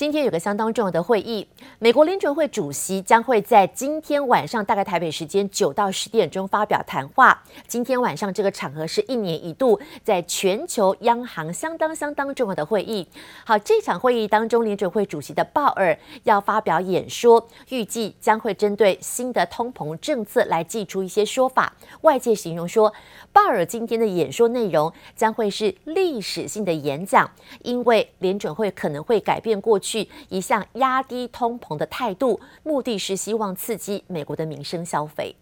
今天有个相当重要的会议，美国联准会主席将会在今天晚上大概台北时间九到十点钟发表谈话。今天晚上这个场合是一年一度在全球央行相当相当重要的会议。好，这场会议当中，联准会主席的鲍尔要发表演说，预计将会针对新的通膨政策来寄出一些说法。外界形容说，鲍尔今天的演说内容将会是历史性的演讲，因为联准会可能会改变过去。去一项压低通膨的态度，目的是希望刺激美国的民生消费。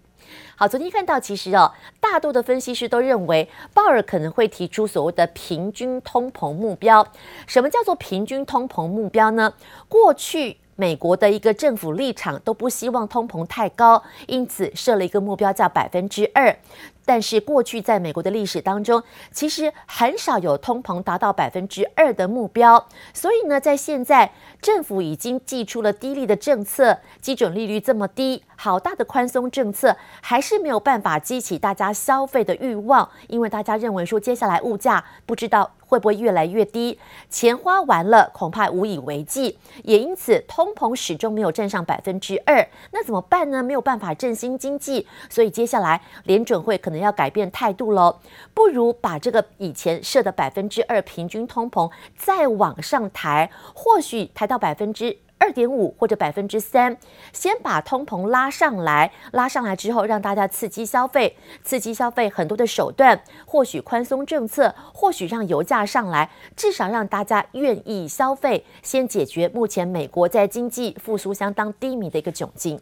好，昨天看到，其实哦，大多的分析师都认为，鲍尔可能会提出所谓的平均通膨目标。什么叫做平均通膨目标呢？过去美国的一个政府立场都不希望通膨太高，因此设了一个目标叫百分之二。但是过去在美国的历史当中，其实很少有通膨达到百分之二的目标。所以呢，在现在政府已经祭出了低利的政策，基准利率这么低，好大的宽松政策，还是没有办法激起大家消费的欲望，因为大家认为说接下来物价不知道会不会越来越低，钱花完了恐怕无以为继，也因此通膨始终没有占上百分之二。那怎么办呢？没有办法振兴经济，所以接下来联准会可能。要改变态度喽，不如把这个以前设的百分之二平均通膨再往上抬，或许抬到百分之二点五或者百分之三，先把通膨拉上来，拉上来之后让大家刺激消费，刺激消费很多的手段，或许宽松政策，或许让油价上来，至少让大家愿意消费，先解决目前美国在经济复苏相当低迷的一个窘境。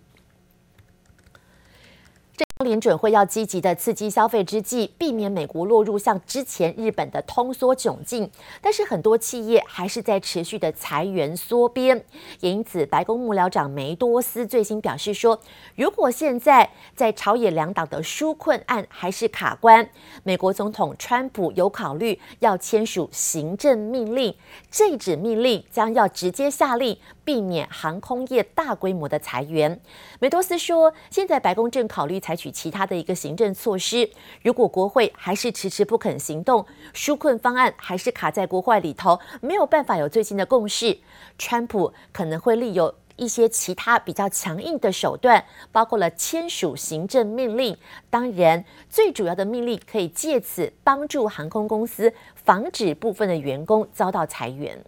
联准会要积极的刺激消费之际，避免美国落入像之前日本的通缩窘境。但是很多企业还是在持续的裁员缩编，也因此白宫幕僚长梅多斯最新表示说，如果现在在朝野两党的纾困案还是卡关，美国总统川普有考虑要签署行政命令，这纸命令将要直接下令避免航空业大规模的裁员。梅多斯说，现在白宫正考虑采取。与其他的一个行政措施，如果国会还是迟迟不肯行动，纾困方案还是卡在国会里头，没有办法有最新的共识，川普可能会利用一些其他比较强硬的手段，包括了签署行政命令。当然，最主要的命令可以借此帮助航空公司防止部分的员工遭到裁员。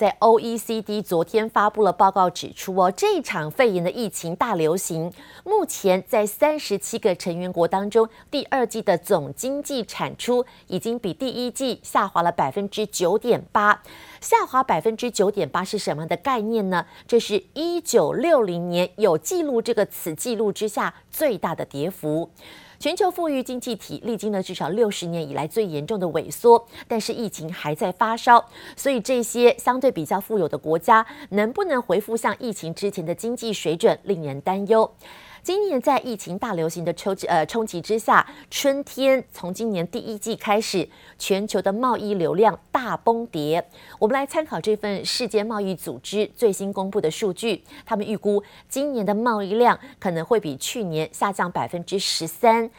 在 OECD 昨天发布了报告，指出哦，这场肺炎的疫情大流行，目前在三十七个成员国当中，第二季的总经济产出已经比第一季下滑了百分之九点八。下滑百分之九点八是什么的概念呢？这是一九六零年有记录这个此记录之下最大的跌幅。全球富裕经济体历经了至少六十年以来最严重的萎缩，但是疫情还在发烧，所以这些相对比较富有的国家能不能恢复像疫情之前的经济水准，令人担忧。今年在疫情大流行的冲击呃冲击之下，春天从今年第一季开始，全球的贸易流量大崩跌。我们来参考这份世界贸易组织最新公布的数据，他们预估今年的贸易量可能会比去年下降百分之十三。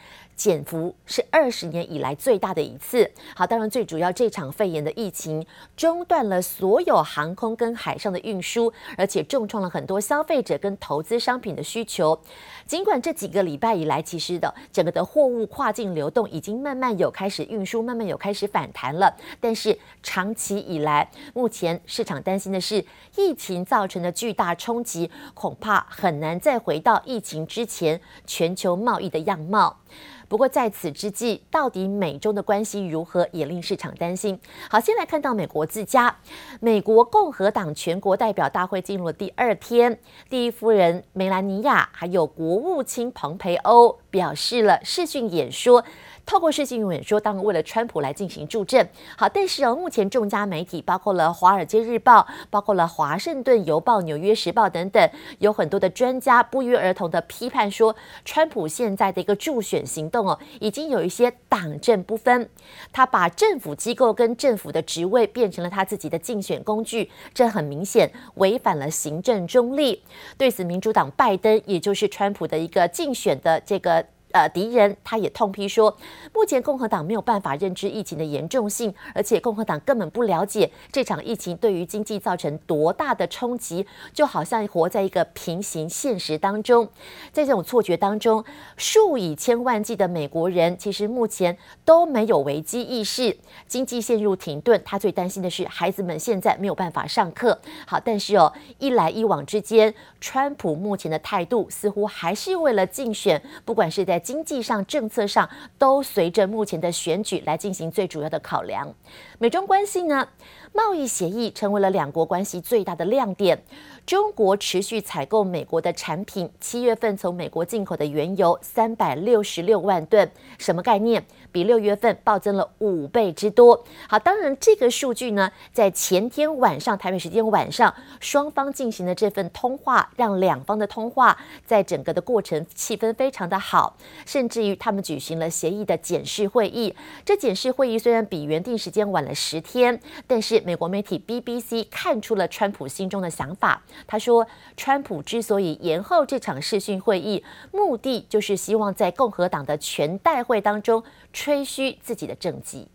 减幅是二十年以来最大的一次。好，当然最主要，这场肺炎的疫情中断了所有航空跟海上的运输，而且重创了很多消费者跟投资商品的需求。尽管这几个礼拜以来，其实的整个的货物跨境流动已经慢慢有开始运输，慢慢有开始反弹了，但是长期以来，目前市场担心的是，疫情造成的巨大冲击，恐怕很难再回到疫情之前全球贸易的样貌。不过在此之际，到底美中的关系如何，也令市场担心。好，先来看到美国自家，美国共和党全国代表大会进入了第二天，第一夫人梅兰妮亚还有国务卿蓬佩欧表示了视讯演说。透过视讯演说，当然为了川普来进行助阵。好，但是哦，目前众家媒体，包括了《华尔街日报》、包括了《华盛顿邮报》、《纽约时报》等等，有很多的专家不约而同的批判说，川普现在的一个助选行动哦，已经有一些党政不分。他把政府机构跟政府的职位变成了他自己的竞选工具，这很明显违反了行政中立。对此，民主党拜登，也就是川普的一个竞选的这个。呃敌人，他也痛批说，目前共和党没有办法认知疫情的严重性，而且共和党根本不了解这场疫情对于经济造成多大的冲击，就好像活在一个平行现实当中，在这种错觉当中，数以千万计的美国人其实目前都没有危机意识，经济陷入停顿，他最担心的是孩子们现在没有办法上课。好，但是哦，一来一往之间，川普目前的态度似乎还是为了竞选，不管是在经济上、政策上，都随着目前的选举来进行最主要的考量。美中关系呢？贸易协议成为了两国关系最大的亮点。中国持续采购美国的产品，七月份从美国进口的原油三百六十六万吨，什么概念？比六月份暴增了五倍之多。好，当然这个数据呢，在前天晚上台北时间晚上，双方进行的这份通话，让两方的通话在整个的过程气氛非常的好，甚至于他们举行了协议的检视会议。这检视会议虽然比原定时间晚了十天，但是美国媒体 BBC 看出了川普心中的想法。他说，川普之所以延后这场视讯会议，目的就是希望在共和党的全代会当中。吹嘘自己的政绩。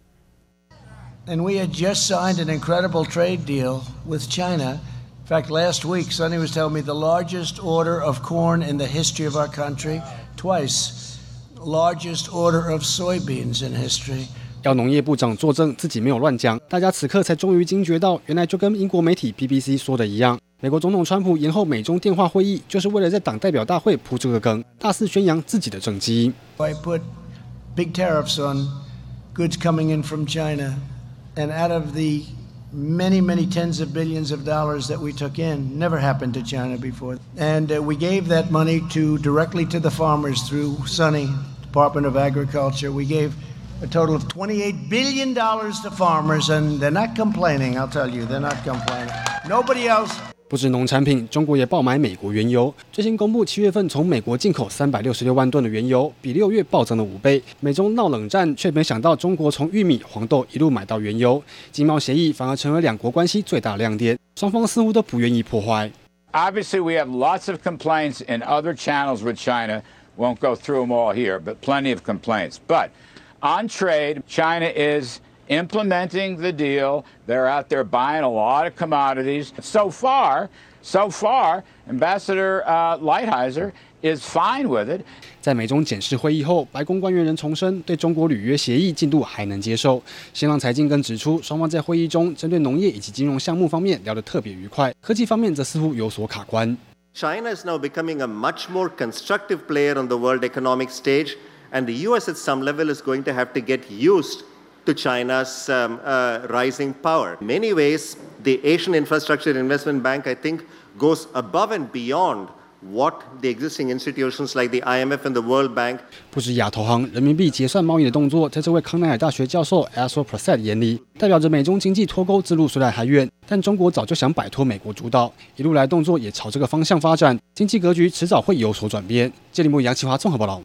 And we had just signed an incredible trade deal with China. In fact, last week, Sonny was telling me the largest order of corn in the history of our country, twice, largest order of soybeans in history. 要农业部长作证，自己没有乱讲。大家此刻才终于惊觉到，原来就跟英国媒体 BBC 说的一样，美国总统川普延后美中电话会议，就是为了在党代表大会铺这个梗，大肆宣扬自己的政绩。I put big tariffs on goods coming in from China. And out of the many, many tens of billions of dollars that we took in, never happened to China before. And we gave that money to directly to the farmers through Sunny Department of Agriculture. We gave a total of $28 billion to farmers, and they're not complaining, I'll tell you, they're not complaining. Nobody else. 不止农产品，中国也爆买美国原油。最新公布，七月份从美国进口三百六十六万吨的原油，比六月暴增了五倍。美中闹冷战，却没想到中国从玉米、黄豆一路买到原油，经贸协议反而成为两国关系最大亮点。双方似乎都不愿意破坏。Obviously, we have lots of complaints in other channels with China. Won't go through them all here, but plenty of complaints. But on trade, China is implementing the deal. They're out there buying a lot of commodities. So far, so far, Ambassador uh, Lighthizer is fine with it. 在美中检视会议后，白宫官员仍重申对中国履约协议进度还能接受。新浪财经更指出，双方在会议中针对农业以及金融项目方面聊得特别愉快，科技方面则似乎有所卡关。China is now becoming a much more constructive player on the world economic stage, and the U.S. at some level is going to have to get used. to China's um, uh, rising power. In many ways, the Asian Infrastructure Investment Bank, I think, goes above and beyond what the existing institutions like the IMF and the World Bank. 不止亚投行人民币结算贸易的动作，在这位康奈尔大学教授 Aswar Prasad 眼里，代表着美中经济脱钩之路虽然还远，但中国早就想摆脱美国主导，一路来动作也朝这个方向发展，经济格局迟早会有所转变。这里，杨启华综合报道。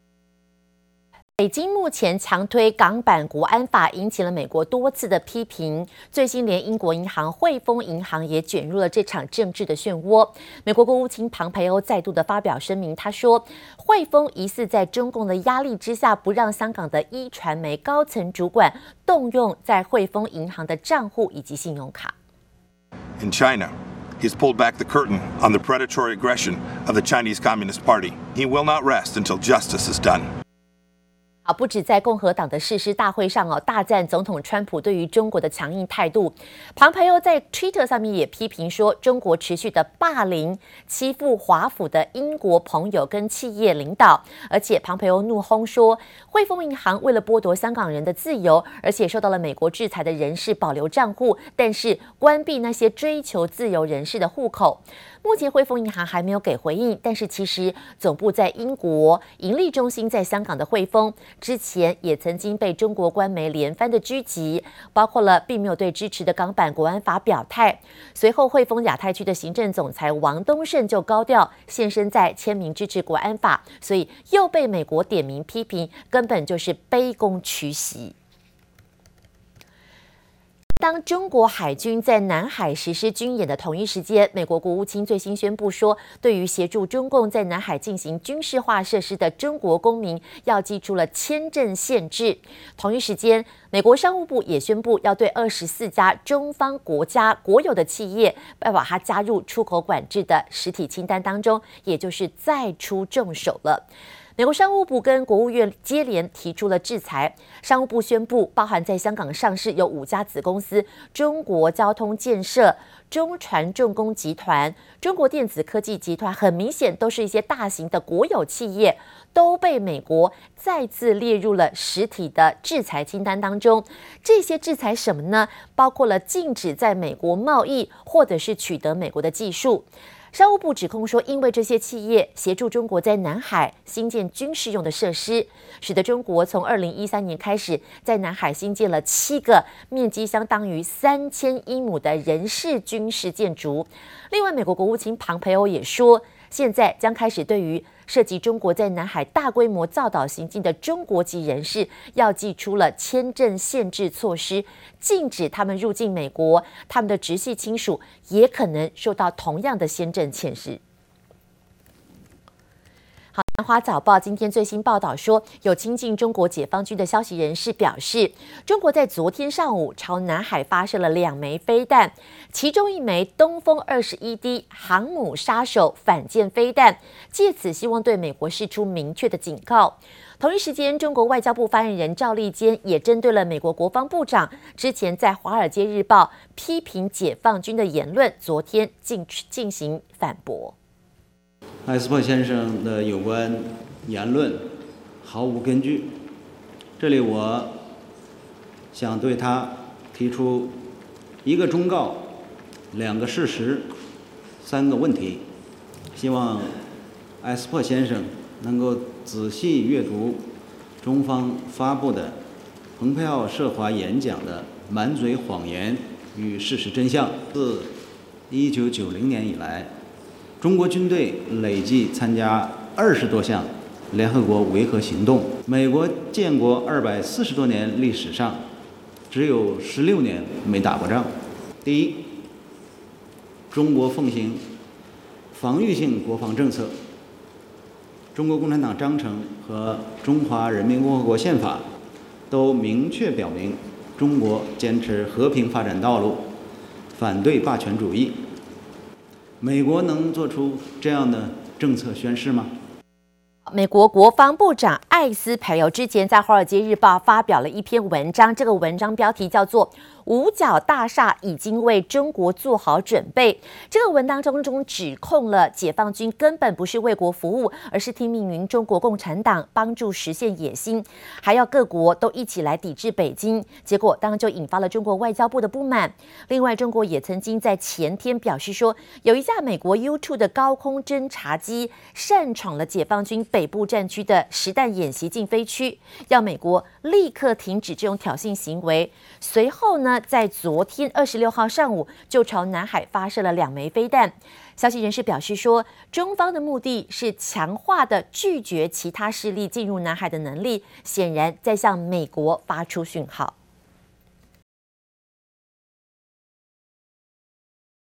北京目前强推港版国安法，引起了美国多次的批评。最新，连英国银行汇丰银行也卷入了这场政治的漩涡。美国国务卿庞培欧再度的发表声明，他说，汇丰疑似在中共的压力之下，不让香港的一传媒高层主管动用在汇丰银行的账户以及信用卡。In China, he's pulled back the curtain on the predatory aggression of the Chinese Communist Party. He will not rest until justice is done. 啊，不止在共和党的誓师大会上哦，大赞总统川普对于中国的强硬态度。庞培欧在 Twitter 上面也批评说，中国持续的霸凌、欺负华府的英国朋友跟企业领导。而且庞培欧怒轰说，汇丰银行为了剥夺香港人的自由，而且受到了美国制裁的人士保留账户，但是关闭那些追求自由人士的户口。目前汇丰银行还没有给回应，但是其实总部在英国、盈利中心在香港的汇丰，之前也曾经被中国官媒连番的狙击，包括了并没有对支持的港版国安法表态。随后汇丰亚太区的行政总裁王东胜就高调现身在签名支持国安法，所以又被美国点名批评，根本就是卑躬屈膝。当中国海军在南海实施军演的同一时间，美国国务卿最新宣布说，对于协助中共在南海进行军事化设施的中国公民，要祭出了签证限制。同一时间，美国商务部也宣布，要对二十四家中方国家国有的企业，要把它加入出口管制的实体清单当中，也就是再出重手了。美国商务部跟国务院接连提出了制裁。商务部宣布，包含在香港上市有五家子公司：中国交通建设、中船重工集团、中国电子科技集团，很明显都是一些大型的国有企业，都被美国再次列入了实体的制裁清单当中。这些制裁什么呢？包括了禁止在美国贸易，或者是取得美国的技术。商务部指控说，因为这些企业协助中国在南海新建军事用的设施，使得中国从二零一三年开始在南海新建了七个面积相当于三千英亩的人事军事建筑。另外，美国国务卿庞培欧也说，现在将开始对于涉及中国在南海大规模造岛行径的中国籍人士，要寄出了签证限制措施，禁止他们入境美国，他们的直系亲属也可能受到同样的签证限制。南华早报今天最新报道说，有亲近中国解放军的消息人士表示，中国在昨天上午朝南海发射了两枚飞弹，其中一枚东风二十一 D 航母杀手反舰飞弹，借此希望对美国释出明确的警告。同一时间，中国外交部发言人赵立坚也针对了美国国防部长之前在《华尔街日报》批评解放军的言论，昨天进进行反驳。艾斯珀先生的有关言论毫无根据。这里我想对他提出一个忠告、两个事实、三个问题，希望艾斯珀先生能够仔细阅读中方发布的蓬佩奥涉华演讲的满嘴谎言与事实真相。自一九九零年以来，中国军队累计参加二十多项联合国维和行动。美国建国二百四十多年历史上，只有十六年没打过仗。第一，中国奉行防御性国防政策。中国共产党章程和中华人民共和国宪法都明确表明，中国坚持和平发展道路，反对霸权主义。美国能做出这样的政策宣示吗？美国国防部长艾斯培友之前在《华尔街日报》发表了一篇文章，这个文章标题叫做，五角大厦已经为中国做好准备。这个文当中中指控了解放军根本不是为国服务，而是听命于中国共产党，帮助实现野心，还要各国都一起来抵制北京。结果当然就引发了中国外交部的不满。另外，中国也曾经在前天表示说，有一架美国 U-2 的高空侦察机擅闯了解放军北部战区的实弹演袭进飞区，要美国立刻停止这种挑衅行为。随后呢，在昨天二十六号上午，就朝南海发射了两枚飞弹。消息人士表示说，中方的目的是强化的拒绝其他势力进入南海的能力，显然在向美国发出讯号。